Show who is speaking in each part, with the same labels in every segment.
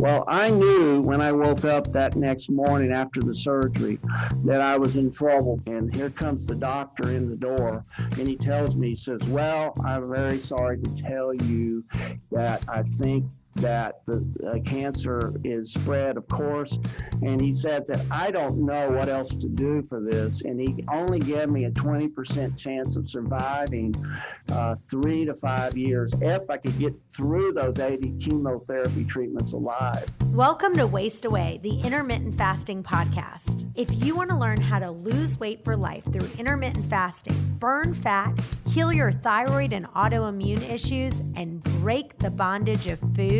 Speaker 1: Well, I knew when I woke up that next morning after the surgery that I was in trouble. And here comes the doctor in the door, and he tells me, he says, Well, I'm very sorry to tell you that I think that the uh, cancer is spread, of course. And he said that I don't know what else to do for this. And he only gave me a 20% chance of surviving uh, three to five years if I could get through those 80 chemotherapy treatments alive.
Speaker 2: Welcome to Waist Away, the intermittent fasting podcast. If you want to learn how to lose weight for life through intermittent fasting, burn fat, heal your thyroid and autoimmune issues, and break the bondage of food,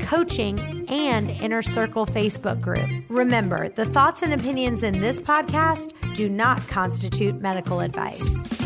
Speaker 2: coaching, and Inner Circle Facebook group. Remember, the thoughts and opinions in this podcast do not constitute medical advice.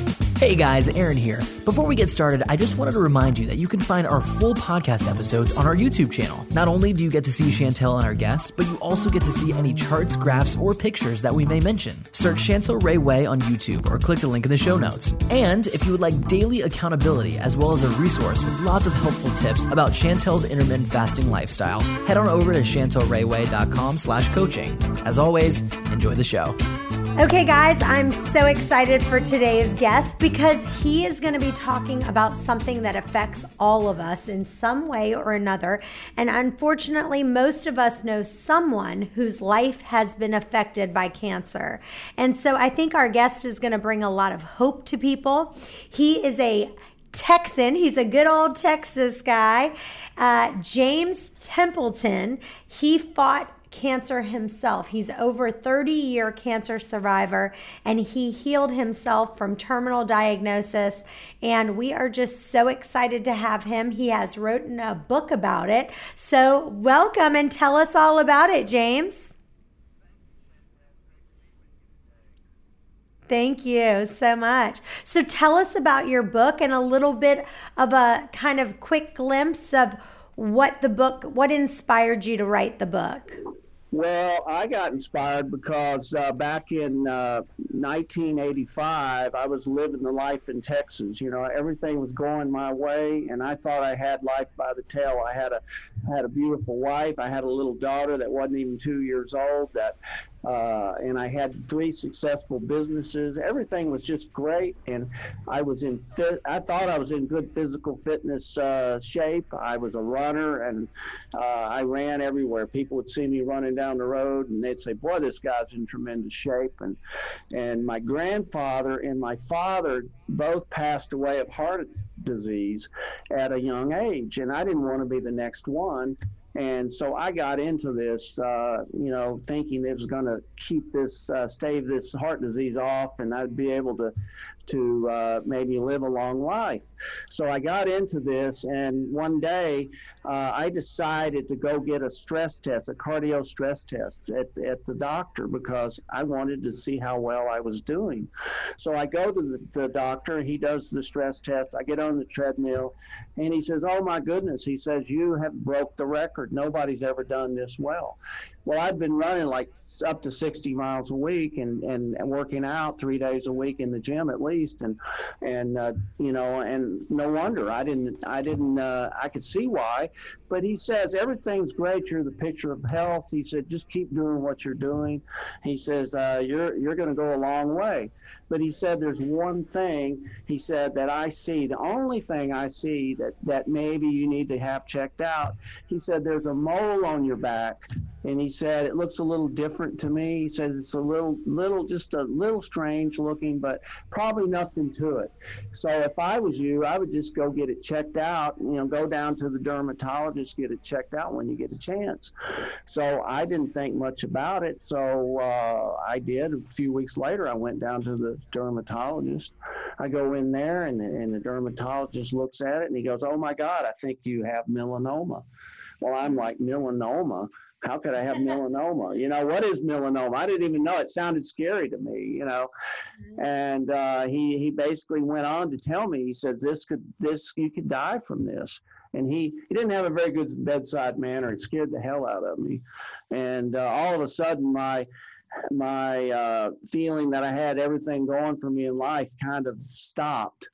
Speaker 3: Hey guys, Aaron here. Before we get started, I just wanted to remind you that you can find our full podcast episodes on our YouTube channel. Not only do you get to see Chantel and our guests, but you also get to see any charts, graphs, or pictures that we may mention. Search Chantel Ray Way on YouTube or click the link in the show notes. And if you would like daily accountability as well as a resource with lots of helpful tips about Chantel's intermittent fasting lifestyle, head on over to chantelrayway.com slash coaching. As always, enjoy the show.
Speaker 2: Okay, guys, I'm so excited for today's guest because he is going to be talking about something that affects all of us in some way or another. And unfortunately, most of us know someone whose life has been affected by cancer. And so I think our guest is going to bring a lot of hope to people. He is a Texan. He's a good old Texas guy. Uh, James Templeton. He fought cancer himself. He's over 30 year cancer survivor and he healed himself from terminal diagnosis and we are just so excited to have him. He has written a book about it. So, welcome and tell us all about it, James. Thank you so much. So, tell us about your book and a little bit of a kind of quick glimpse of what the book, what inspired you to write the book.
Speaker 1: Well, I got inspired because uh, back in uh, 1985, I was living the life in Texas. You know, everything was going my way, and I thought I had life by the tail. I had a had a beautiful wife. I had a little daughter that wasn't even two years old. That uh, and I had three successful businesses. Everything was just great, and I was in. Fit, I thought I was in good physical fitness uh, shape. I was a runner, and uh, I ran everywhere. People would see me running down the road, and they'd say, "Boy, this guy's in tremendous shape." And and my grandfather and my father both passed away of heart disease at a young age, and I didn't want to be the next one. And so I got into this, uh, you know, thinking it was going to keep this, uh, stave this heart disease off, and I'd be able to to uh, maybe live a long life. So I got into this, and one day uh, I decided to go get a stress test, a cardio stress test at, at the doctor because I wanted to see how well I was doing. So I go to the, the doctor, he does the stress test. I get on the treadmill, and he says, Oh my goodness, he says, You have broke the record. Nobody's ever done this well. Well, I've been running like up to 60 miles a week and, and, working out three days a week in the gym at least. And, and, uh, you know, and no wonder I didn't, I didn't, uh, I could see why, but he says, everything's great. You're the picture of health. He said, just keep doing what you're doing. He says, uh, you're, you're going to go a long way. But he said, there's one thing he said that I see, the only thing I see that, that maybe you need to have checked out. He said, there's a mole on your back and he said it looks a little different to me. He says it's a little, little, just a little strange looking, but probably nothing to it. So if I was you, I would just go get it checked out. You know, go down to the dermatologist, get it checked out when you get a chance. So I didn't think much about it. So uh, I did. A few weeks later, I went down to the dermatologist I go in there, and, and the dermatologist looks at it and he goes, Oh my God, I think you have melanoma. Well, I'm like, Melanoma? How could I have melanoma? You know, what is melanoma? I didn't even know. It sounded scary to me, you know. Mm-hmm. And uh, he, he basically went on to tell me, he said, This could, this, you could die from this and he he didn't have a very good bedside manner. It scared the hell out of me, and uh, all of a sudden my my uh, feeling that I had everything going for me in life kind of stopped,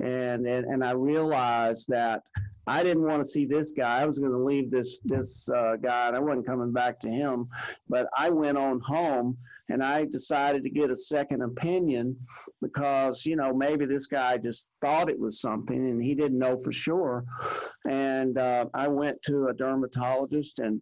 Speaker 1: and and, and I realized that I didn't want to see this guy. I was going to leave this this uh, guy, and I wasn't coming back to him. But I went on home, and I decided to get a second opinion because you know maybe this guy just thought it was something, and he didn't know for sure. And uh, I went to a dermatologist, and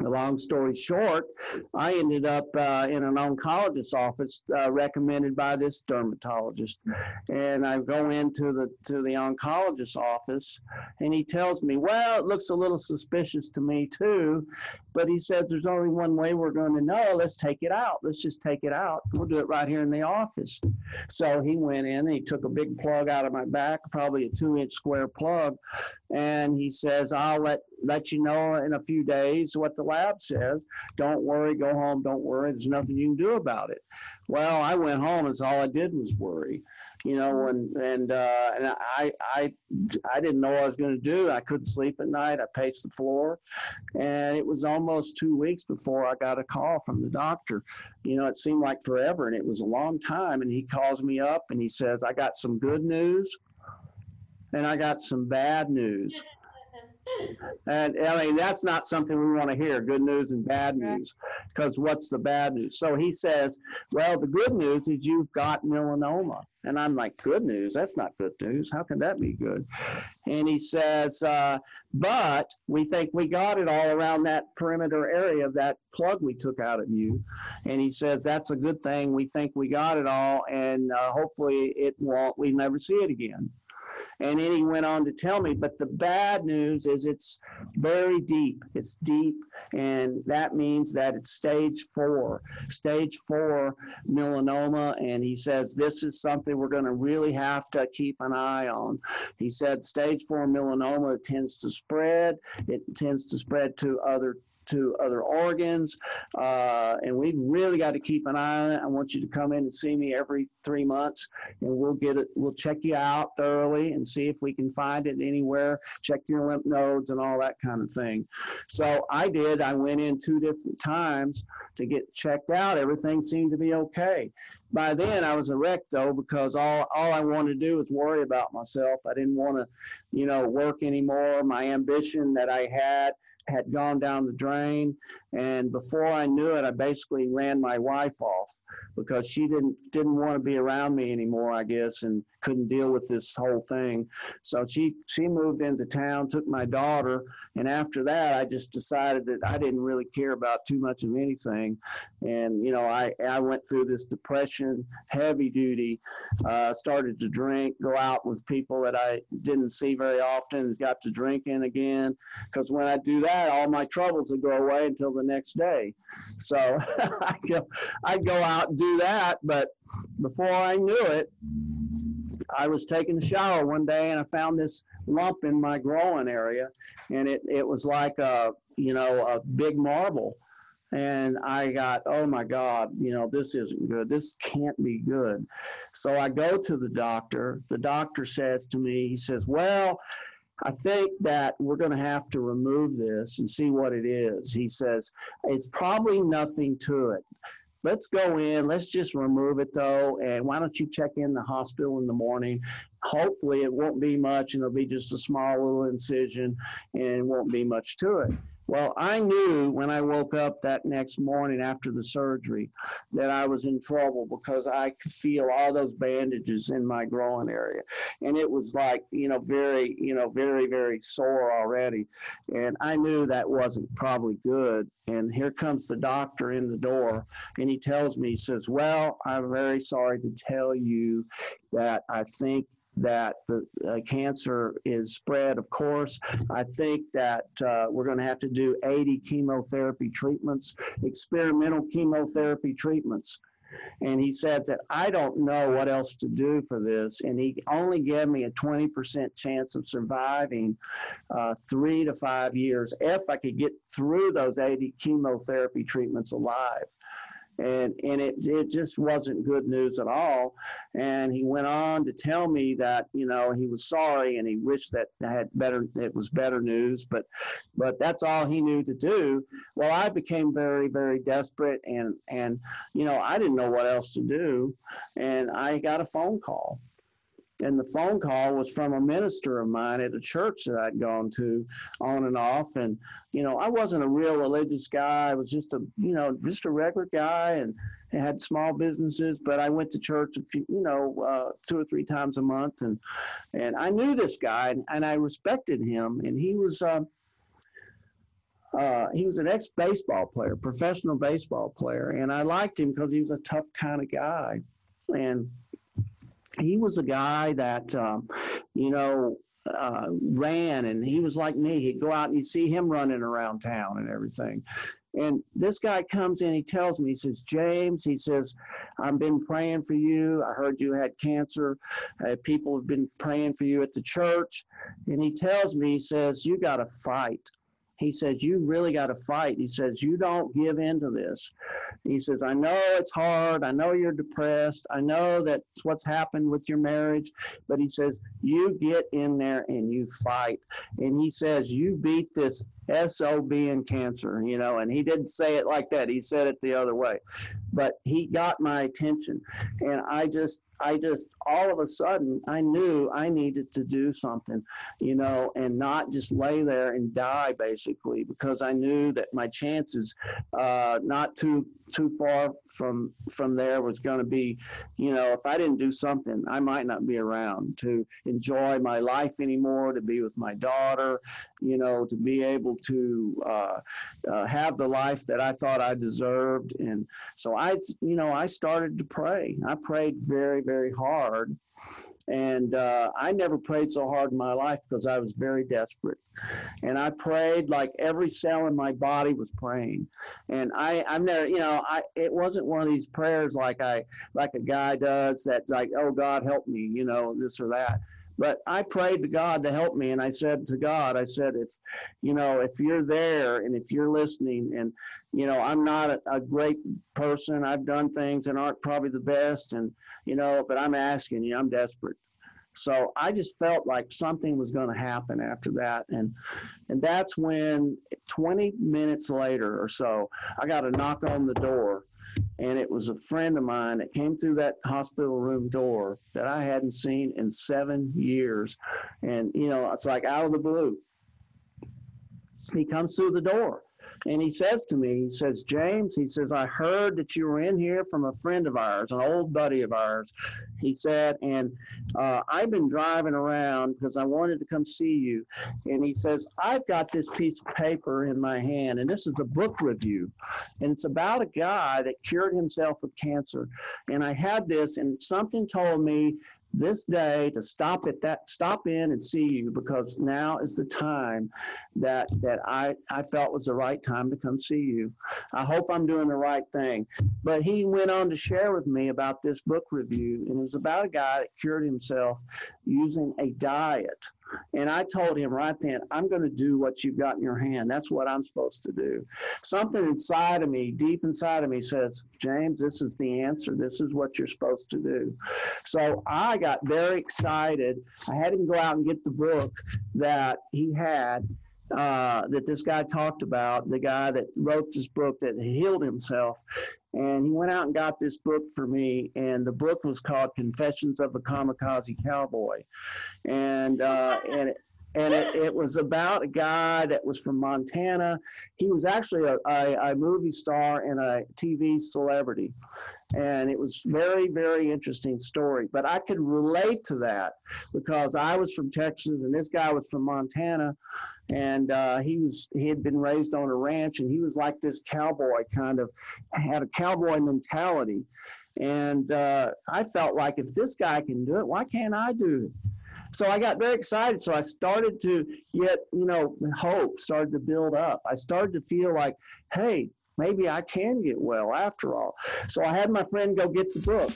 Speaker 1: long story short, I ended up uh, in an oncologist's office uh, recommended by this dermatologist, and I go into the to the oncologist's office, and he tells me, "Well, it looks a little suspicious to me too, but he said there's only one way we're going to know. Let's take it out. Let's just take it out. We'll do it right here in the office." So he went in and he took a big plug out of my back, probably a two-inch square plug, and he says, "I'll let let you know in a few days what the lab says. Don't worry, go home, don't worry. There's nothing you can do about it. Well, I went home and so all I did was worry, you know, and and uh, and I I I didn't know what I was going to do. I couldn't sleep at night. I paced the floor, and it was almost two weeks before I got a call from the doctor. You know, it seemed like forever, and it was a long time. And he calls me up and he says, "I got some good news." And I got some bad news and I mean, that's not something we want to hear good news and bad news because what's the bad news? So he says, Well, the good news is you've got melanoma. And I'm like, Good news? That's not good news. How can that be good? And he says, uh, But we think we got it all around that perimeter area of that plug we took out of you. And he says, That's a good thing. We think we got it all. And uh, hopefully it won't, we never see it again. And then he went on to tell me, but the bad news is it's very deep. It's deep, and that means that it's stage four, stage four melanoma. And he says this is something we're going to really have to keep an eye on. He said stage four melanoma tends to spread, it tends to spread to other to other organs. Uh, and we've really got to keep an eye on it. I want you to come in and see me every three months, and we'll get it. We'll check you out thoroughly and see if we can find it anywhere. Check your lymph nodes and all that kind of thing. So I did. I went in two different times to get checked out. Everything seemed to be okay. By then, I was a wreck though because all all I wanted to do was worry about myself. I didn't want to, you know, work anymore. My ambition that I had had gone down the drain. And before I knew it, I basically ran my wife off because she didn't didn't want to be around me anymore, I guess, and couldn't deal with this whole thing. So she she moved into town, took my daughter, and after that, I just decided that I didn't really care about too much of anything. And you know, I I went through this depression, heavy duty, uh, started to drink, go out with people that I didn't see very often, got to drinking again. Because when I do that all my troubles would go away until the next day. So I go, I'd go out and do that. But before I knew it, I was taking a shower one day and I found this lump in my groin area, and it, it was like a you know a big marble. And I got, oh my God, you know, this isn't good. This can't be good. So I go to the doctor. The doctor says to me, he says, well, I think that we're going to have to remove this and see what it is. He says, it's probably nothing to it. Let's go in. Let's just remove it though. And why don't you check in the hospital in the morning? Hopefully, it won't be much and it'll be just a small little incision and won't be much to it. Well, I knew when I woke up that next morning after the surgery that I was in trouble because I could feel all those bandages in my groin area. And it was like, you know, very, you know, very, very sore already. And I knew that wasn't probably good. And here comes the doctor in the door and he tells me, he says, Well, I'm very sorry to tell you that I think that the uh, cancer is spread, of course. I think that uh, we're going to have to do 80 chemotherapy treatments, experimental chemotherapy treatments. And he said that I don't know what else to do for this. And he only gave me a 20% chance of surviving uh, three to five years if I could get through those 80 chemotherapy treatments alive and and it it just wasn't good news at all. And he went on to tell me that you know he was sorry and he wished that I had better it was better news, but but that's all he knew to do. Well, I became very very desperate and and you know I didn't know what else to do, and I got a phone call and the phone call was from a minister of mine at a church that I'd gone to on and off. And, you know, I wasn't a real religious guy. I was just a, you know, just a regular guy and had small businesses, but I went to church a few, you know, uh, two or three times a month. And, and I knew this guy and, and I respected him. And he was, uh, uh, he was an ex baseball player, professional baseball player, and I liked him because he was a tough kind of guy. And he was a guy that, um, you know, uh, ran and he was like me. He'd go out and you'd see him running around town and everything. And this guy comes in, he tells me, he says, James, he says, I've been praying for you. I heard you had cancer. Uh, people have been praying for you at the church. And he tells me, he says, You got to fight. He says, You really got to fight. He says, You don't give in to this. He says, I know it's hard. I know you're depressed. I know that's what's happened with your marriage. But he says, You get in there and you fight. And he says, You beat this SOB in cancer, you know. And he didn't say it like that. He said it the other way. But he got my attention. And I just, I just all of a sudden I knew I needed to do something, you know, and not just lay there and die basically because I knew that my chances uh, not too too far from from there was going to be, you know, if I didn't do something, I might not be around to enjoy my life anymore, to be with my daughter, you know, to be able to uh, uh, have the life that I thought I deserved, and so I, you know, I started to pray. I prayed very very hard. And uh, I never prayed so hard in my life because I was very desperate. And I prayed like every cell in my body was praying. And I, I've never, you know, I it wasn't one of these prayers like I like a guy does that's like, oh God help me, you know, this or that. But I prayed to God to help me, and I said to God, I said, if you know, if you're there and if you're listening, and you know, I'm not a, a great person. I've done things that aren't probably the best, and you know, but I'm asking you, I'm desperate. So I just felt like something was going to happen after that, and and that's when 20 minutes later or so, I got a knock on the door, and was a friend of mine that came through that hospital room door that I hadn't seen in seven years. And, you know, it's like out of the blue. He comes through the door and he says to me, he says, James, he says, I heard that you were in here from a friend of ours, an old buddy of ours. He said, and uh, I've been driving around because I wanted to come see you. And he says, I've got this piece of paper in my hand, and this is a book review. And it's about a guy that cured himself of cancer. And I had this, and something told me this day to stop at that stop in and see you because now is the time that that I, I felt was the right time to come see you. I hope I'm doing the right thing. But he went on to share with me about this book review, and it was about a guy that cured himself using a diet and I told him right then, I'm going to do what you've got in your hand. That's what I'm supposed to do. Something inside of me, deep inside of me, says, James, this is the answer. This is what you're supposed to do. So I got very excited. I had him go out and get the book that he had uh, that this guy talked about, the guy that wrote this book that healed himself. And he went out and got this book for me, and the book was called Confessions of a Kamikaze Cowboy. And, uh, and it, and it, it, was about a guy that was from Montana. He was actually a, a, a, movie star and a TV celebrity, and it was very very interesting story. But I could relate to that because I was from Texas and this guy was from Montana, and uh, he was he had been raised on a ranch and he was like this cowboy kind of had a cowboy mentality, and uh, I felt like if this guy can do it, why can't I do it? So I got very excited. So I started to get, you know, hope started to build up. I started to feel like, hey, maybe I can get well after all. So I had my friend go get the book.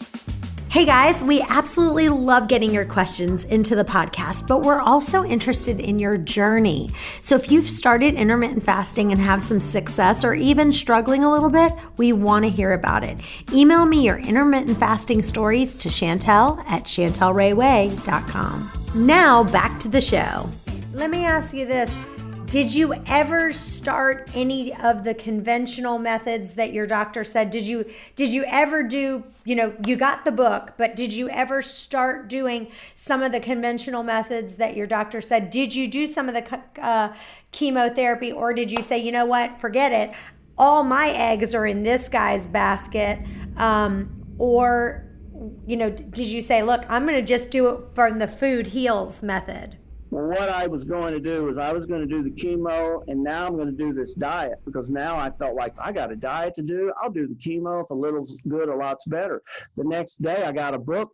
Speaker 2: Hey guys, we absolutely love getting your questions into the podcast, but we're also interested in your journey. So if you've started intermittent fasting and have some success or even struggling a little bit, we want to hear about it. Email me your intermittent fasting stories to Chantel at chantelrayway.com. Now back to the show. Let me ask you this. Did you ever start any of the conventional methods that your doctor said? Did you did you ever do, you know, you got the book, but did you ever start doing some of the conventional methods that your doctor said? Did you do some of the uh, chemotherapy or did you say, you know what, forget it. All my eggs are in this guy's basket. Um, or you know, did you say, look, I'm going to just do it from the food heals method?
Speaker 1: Well, what I was going to do was I was going to do the chemo, and now I'm going to do this diet because now I felt like I got a diet to do. I'll do the chemo. If a little's good, a lot's better. The next day, I got a book,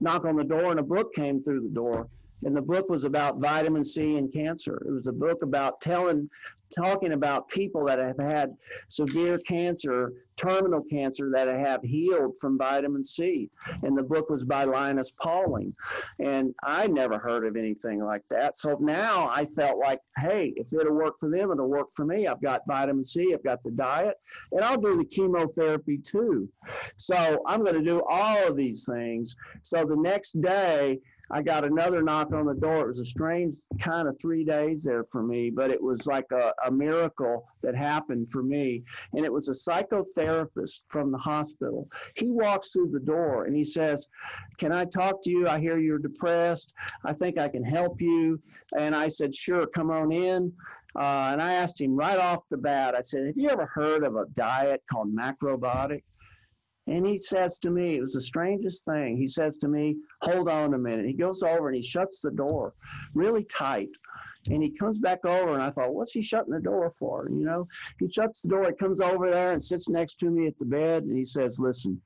Speaker 1: knock on the door, and a book came through the door and the book was about vitamin C and cancer. It was a book about telling, talking about people that have had severe cancer, terminal cancer that have healed from vitamin C. And the book was by Linus Pauling. And I never heard of anything like that. So now I felt like, hey, if it'll work for them, it'll work for me. I've got vitamin C, I've got the diet, and I'll do the chemotherapy too. So I'm going to do all of these things. So the next day, I got another knock on the door. It was a strange kind of three days there for me, but it was like a, a miracle that happened for me. And it was a psychotherapist from the hospital. He walks through the door and he says, Can I talk to you? I hear you're depressed. I think I can help you. And I said, Sure, come on in. Uh, and I asked him right off the bat, I said, Have you ever heard of a diet called macrobiotic? And he says to me, it was the strangest thing. He says to me, Hold on a minute. He goes over and he shuts the door really tight. And he comes back over, and I thought, What's he shutting the door for? You know, he shuts the door, he comes over there and sits next to me at the bed, and he says, Listen,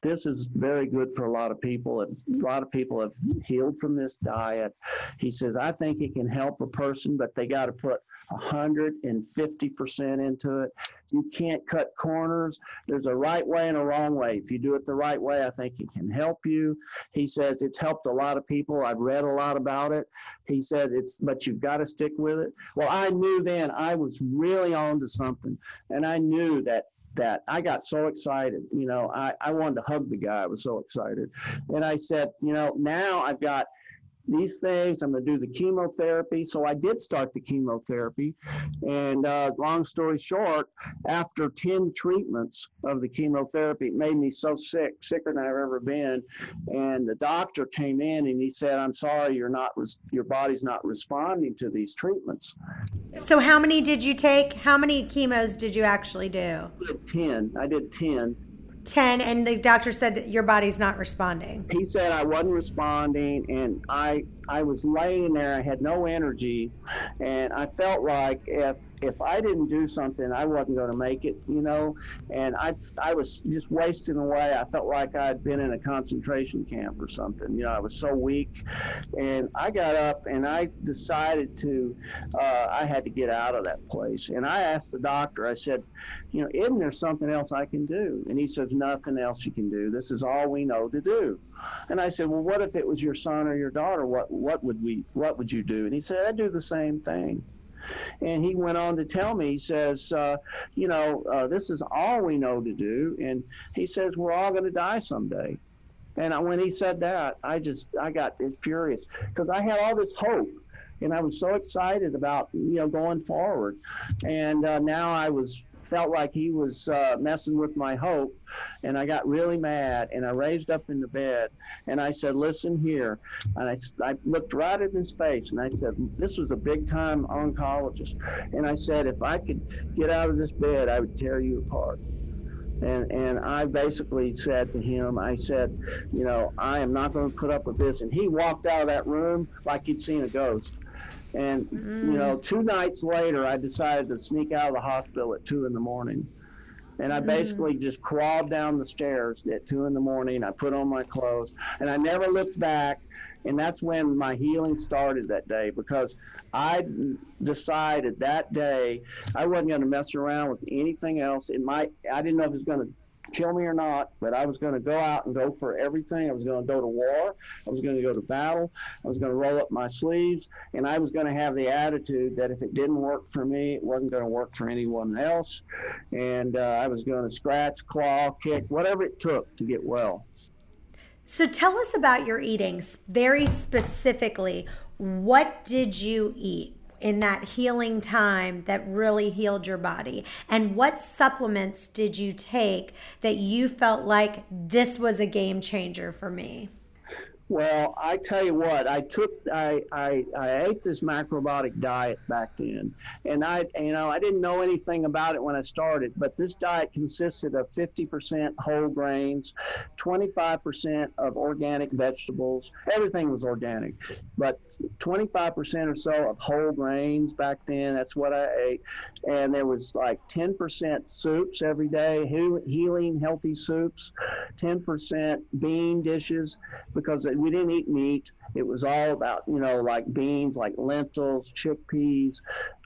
Speaker 1: this is very good for a lot of people. A lot of people have healed from this diet. He says, I think it can help a person, but they got to put 150% into it. You can't cut corners. There's a right way and a wrong way. If you do it the right way, I think it can help you. He says it's helped a lot of people. I've read a lot about it. He said it's, but you've got to stick with it. Well, I knew then I was really on to something, and I knew that that I got so excited. You know, I, I wanted to hug the guy. I was so excited. And I said, you know, now I've got these things. I'm going to do the chemotherapy. So I did start the chemotherapy. And uh, long story short, after 10 treatments of the chemotherapy, it made me so sick, sicker than I've ever been. And the doctor came in and he said, I'm sorry, you're not, your body's not responding to these treatments.
Speaker 2: So how many did you take? How many chemos did you actually do?
Speaker 1: I did 10. I did 10.
Speaker 2: 10 and the doctor said your body's not responding.
Speaker 1: He said i wasn't responding and i i was laying there. I had no energy and i felt like if if i didn't do something i wasn't going to make it you know? And i i was just wasting away. I felt like i'd been in a concentration camp or something. You know i was so weak. And i got up and i decided to uh, i had to get out of that place. And i asked the doctor i said you know isn't there something else i can do and he says nothing else you can do. This is all we know to do. And I said, well, what if it was your son or your daughter? What what would we what would you do? And he said, I'd do the same thing. And he went on to tell me, he says, uh, you know, uh, this is all we know to do. And he says, we're all going to die someday. And when he said that, I just, I got furious because I had all this hope and I was so excited about, you know, going forward. And uh, now I was felt like he was uh, messing with my hope. And I got really mad and I raised up in the bed and I said, Listen here. And I, I looked right at his face and I said, This was a big time oncologist. And I said, If I could get out of this bed, I would tear you apart. And, and I basically said to him, I said, you know, I am not going to put up with this. And he walked out of that room like he'd seen a ghost. And mm. you know, two nights later, I decided to sneak out of the hospital at two in the morning. And I basically mm. just crawled down the stairs at two in the morning. I put on my clothes and I never looked back. And that's when my healing started that day because I decided that day I wasn't going to mess around with anything else. It might, I didn't know if it was going to kill me or not, but I was going to go out and go for everything. I was going to go to war. I was going to go to battle. I was going to roll up my sleeves. And I was going to have the attitude that if it didn't work for me, it wasn't going to work for anyone else. And uh, I was going to scratch, claw, kick, whatever it took to get well.
Speaker 2: So tell us about your eating very specifically. What did you eat? In that healing time that really healed your body? And what supplements did you take that you felt like this was a game changer for me?
Speaker 1: Well, I tell you what, I took, I, I, I ate this macrobiotic diet back then, and I, you know, I didn't know anything about it when I started, but this diet consisted of 50% whole grains, 25% of organic vegetables. Everything was organic, but 25% or so of whole grains back then. That's what I ate, and there was like 10% soups every day, healing, healthy soups, 10% bean dishes because we didn't eat meat. It was all about, you know, like beans, like lentils, chickpeas,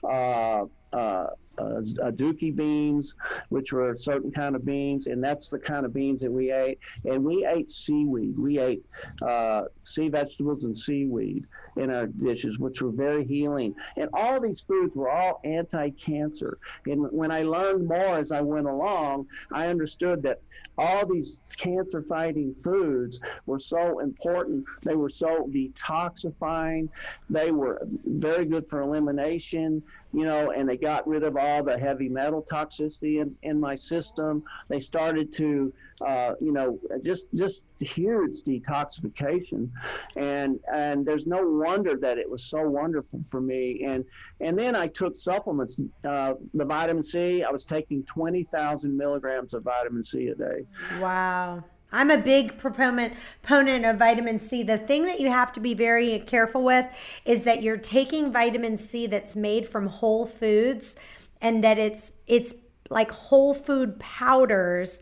Speaker 1: uh, uh, uh, aduki beans, which were certain kind of beans, and that's the kind of beans that we ate. And we ate seaweed. We ate uh, sea vegetables and seaweed in our dishes, which were very healing. And all these foods were all anti-cancer. And when I learned more as I went along, I understood that all these cancer-fighting foods were so important. They were so detoxifying. They were very good for elimination you know, and they got rid of all the heavy metal toxicity in, in my system. They started to, uh, you know, just just huge detoxification, and and there's no wonder that it was so wonderful for me. And and then I took supplements, uh, the vitamin C. I was taking twenty thousand milligrams of vitamin C a day.
Speaker 2: Wow. I'm a big proponent proponent of vitamin C. The thing that you have to be very careful with is that you're taking vitamin C that's made from whole foods and that it's it's like whole food powders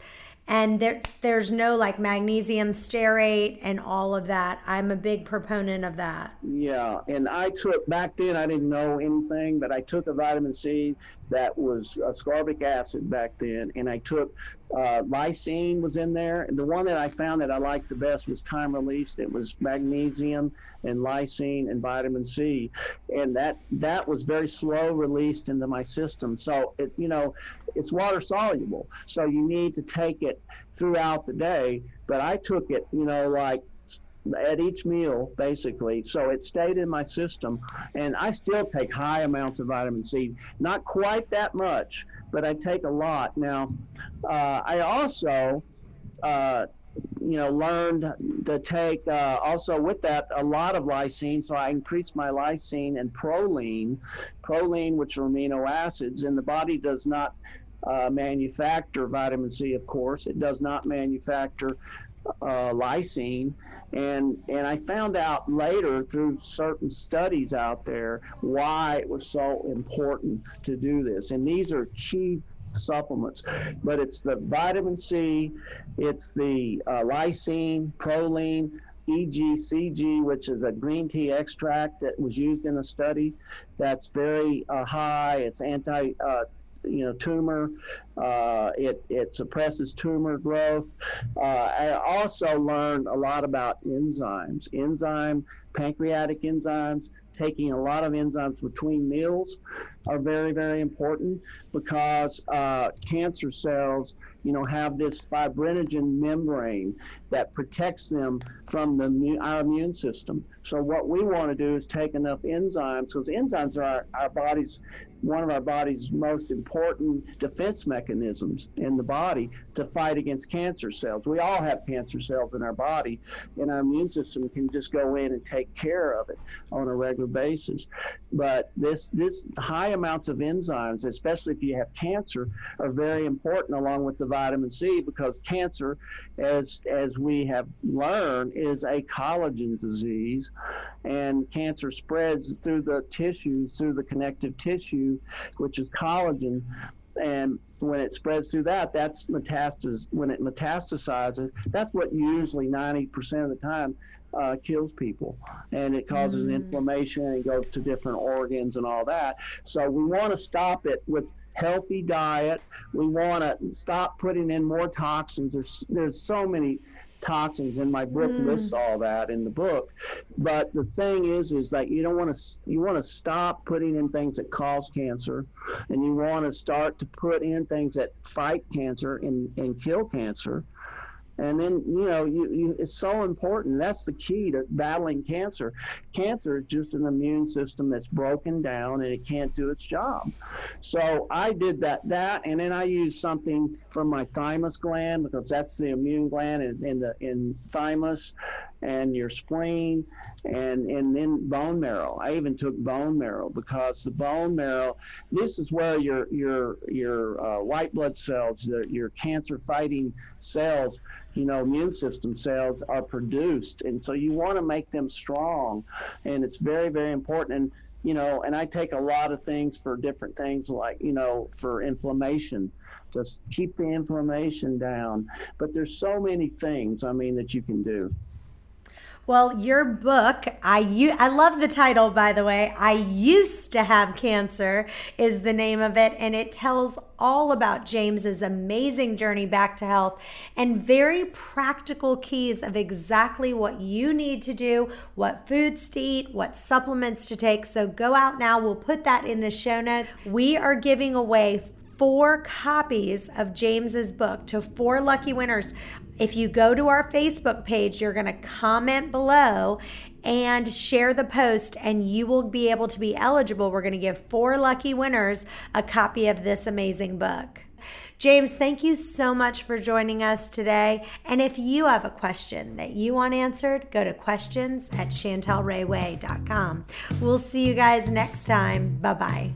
Speaker 2: and there's there's no like magnesium stearate and all of that. I'm a big proponent of that.
Speaker 1: Yeah, and I took back then I didn't know anything, but I took a vitamin C that was ascorbic acid back then, and I took uh, lysine was in there. And the one that I found that I liked the best was time released. It was magnesium and lysine and vitamin C, and that that was very slow released into my system. So it you know it's water soluble, so you need to take it throughout the day. But I took it, you know, like at each meal, basically. So it stayed in my system, and I still take high amounts of vitamin C. Not quite that much, but I take a lot. Now, uh, I also. Uh, you know, learned to take uh, also with that a lot of lysine. So I increased my lysine and proline, proline, which are amino acids, and the body does not uh, manufacture vitamin C, of course. It does not manufacture uh, lysine, and and I found out later through certain studies out there why it was so important to do this. And these are chief supplements, but it's the vitamin C, it's the uh, lysine, proline. EGCG, which is a green tea extract that was used in a study that's very uh, high. It's anti uh, you know tumor. Uh, it it suppresses tumor growth. Uh, I also learned a lot about enzymes, enzyme, pancreatic enzymes. Taking a lot of enzymes between meals are very very important because uh, cancer cells you know, have this fibrinogen membrane that protects them from the our immune system. So what we want to do is take enough enzymes because enzymes are our, our body's one of our body's most important defense mechanisms in the body to fight against cancer cells. We all have cancer cells in our body, and our immune system can just go in and take care of it on a regular basis. But this this high amounts of enzymes, especially if you have cancer, are very important along with the vitamin C because cancer, as as we have learned, is a collagen disease, and cancer spreads through the tissues, through the connective tissue, which is collagen and when it spreads through that, that's metastas. When it metastasizes, that's what usually 90% of the time uh, kills people, and it causes mm. inflammation and goes to different organs and all that. So we want to stop it with healthy diet. We want to stop putting in more toxins. There's there's so many toxins in my book mm. lists all that in the book but the thing is is that you don't want to you want to stop putting in things that cause cancer and you want to start to put in things that fight cancer and, and kill cancer and then, you know, you, you, it's so important. That's the key to battling cancer. Cancer is just an immune system that's broken down and it can't do its job. So I did that, that, and then I used something from my thymus gland because that's the immune gland in, in the in thymus and your spleen and and then bone marrow. I even took bone marrow because the bone marrow. This is where your your your uh, white blood cells, your cancer fighting cells, you know, immune system cells are produced, and so you want to make them strong, and it's very very important. And you know, and I take a lot of things for different things, like you know, for inflammation just keep the inflammation down. But there's so many things, I mean, that you can do.
Speaker 2: Well, your book, I I love the title by the way. I used to have cancer is the name of it and it tells all about James's amazing journey back to health and very practical keys of exactly what you need to do, what foods to eat, what supplements to take. So go out now. We'll put that in the show notes. We are giving away four copies of James's book to four lucky winners. If you go to our Facebook page, you're going to comment below and share the post, and you will be able to be eligible. We're going to give four lucky winners a copy of this amazing book. James, thank you so much for joining us today. And if you have a question that you want answered, go to questions at chantelrayway.com. We'll see you guys next time. Bye bye.